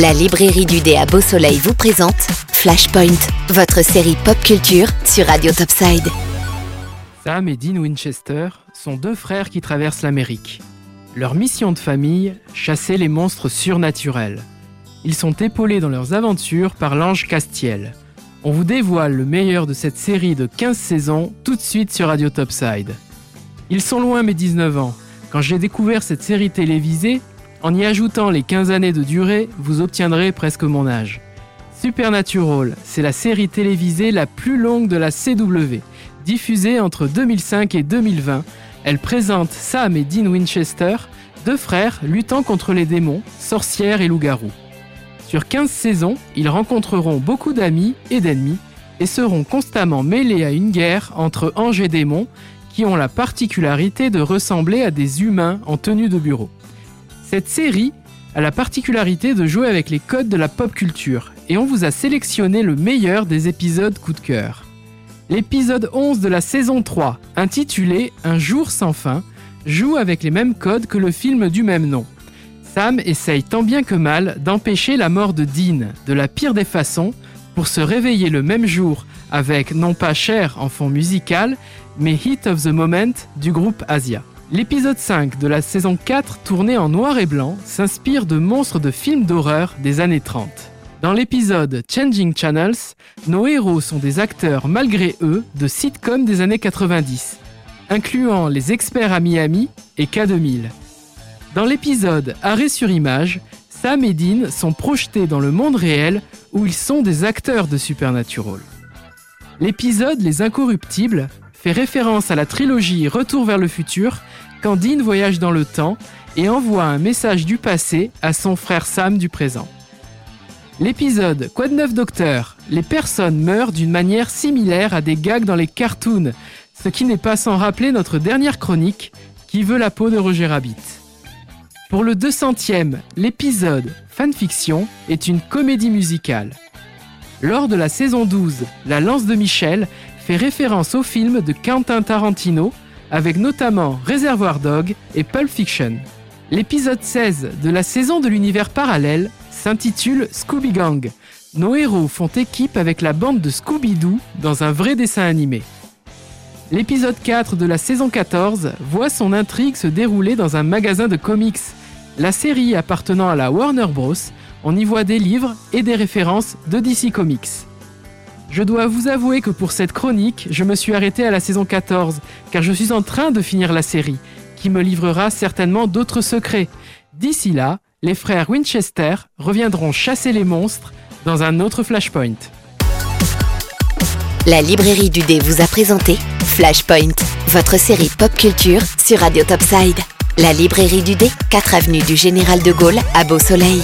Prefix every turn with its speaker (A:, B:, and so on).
A: La librairie du dé à Beau Soleil vous présente Flashpoint, votre série pop culture sur Radio Topside.
B: Sam et Dean Winchester sont deux frères qui traversent l'Amérique. Leur mission de famille, chasser les monstres surnaturels. Ils sont épaulés dans leurs aventures par l'ange Castiel. On vous dévoile le meilleur de cette série de 15 saisons tout de suite sur Radio Topside. Ils sont loin mes 19 ans. Quand j'ai découvert cette série télévisée, en y ajoutant les 15 années de durée, vous obtiendrez presque mon âge. Supernatural, c'est la série télévisée la plus longue de la CW. Diffusée entre 2005 et 2020, elle présente Sam et Dean Winchester, deux frères luttant contre les démons, sorcières et loups-garous. Sur 15 saisons, ils rencontreront beaucoup d'amis et d'ennemis et seront constamment mêlés à une guerre entre anges et démons qui ont la particularité de ressembler à des humains en tenue de bureau. Cette série a la particularité de jouer avec les codes de la pop culture et on vous a sélectionné le meilleur des épisodes coup de cœur. L'épisode 11 de la saison 3, intitulé Un jour sans fin, joue avec les mêmes codes que le film du même nom. Sam essaye tant bien que mal d'empêcher la mort de Dean de la pire des façons pour se réveiller le même jour avec non pas Cher en fond musical, mais Hit of the Moment du groupe Asia. L'épisode 5 de la saison 4, tourné en noir et blanc, s'inspire de monstres de films d'horreur des années 30. Dans l'épisode Changing Channels, nos héros sont des acteurs malgré eux de sitcoms des années 90, incluant Les Experts à Miami et K2000. Dans l'épisode Arrêt sur image, Sam et Dean sont projetés dans le monde réel où ils sont des acteurs de Supernatural. L'épisode Les Incorruptibles fait référence à la trilogie Retour vers le futur Dean voyage dans le temps et envoie un message du passé à son frère Sam du présent. L'épisode Quoi de neuf docteur? Les personnes meurent d'une manière similaire à des gags dans les cartoons, ce qui n'est pas sans rappeler notre dernière chronique Qui veut la peau de Roger Rabbit? Pour le 200e, l'épisode Fanfiction est une comédie musicale. Lors de la saison 12, La lance de Michel référence au film de Quentin Tarantino avec notamment Reservoir Dog et Pulp Fiction. L'épisode 16 de la saison de l'univers parallèle s'intitule Scooby Gang. Nos héros font équipe avec la bande de Scooby-Doo dans un vrai dessin animé. L'épisode 4 de la saison 14 voit son intrigue se dérouler dans un magasin de comics. La série appartenant à la Warner Bros, on y voit des livres et des références de DC Comics. Je dois vous avouer que pour cette chronique, je me suis arrêté à la saison 14, car je suis en train de finir la série, qui me livrera certainement d'autres secrets. D'ici là, les frères Winchester reviendront chasser les monstres dans un autre Flashpoint.
A: La librairie du dé vous a présenté Flashpoint, votre série pop culture sur Radio Topside. La librairie du dé, 4 avenue du Général de Gaulle à Beau Soleil.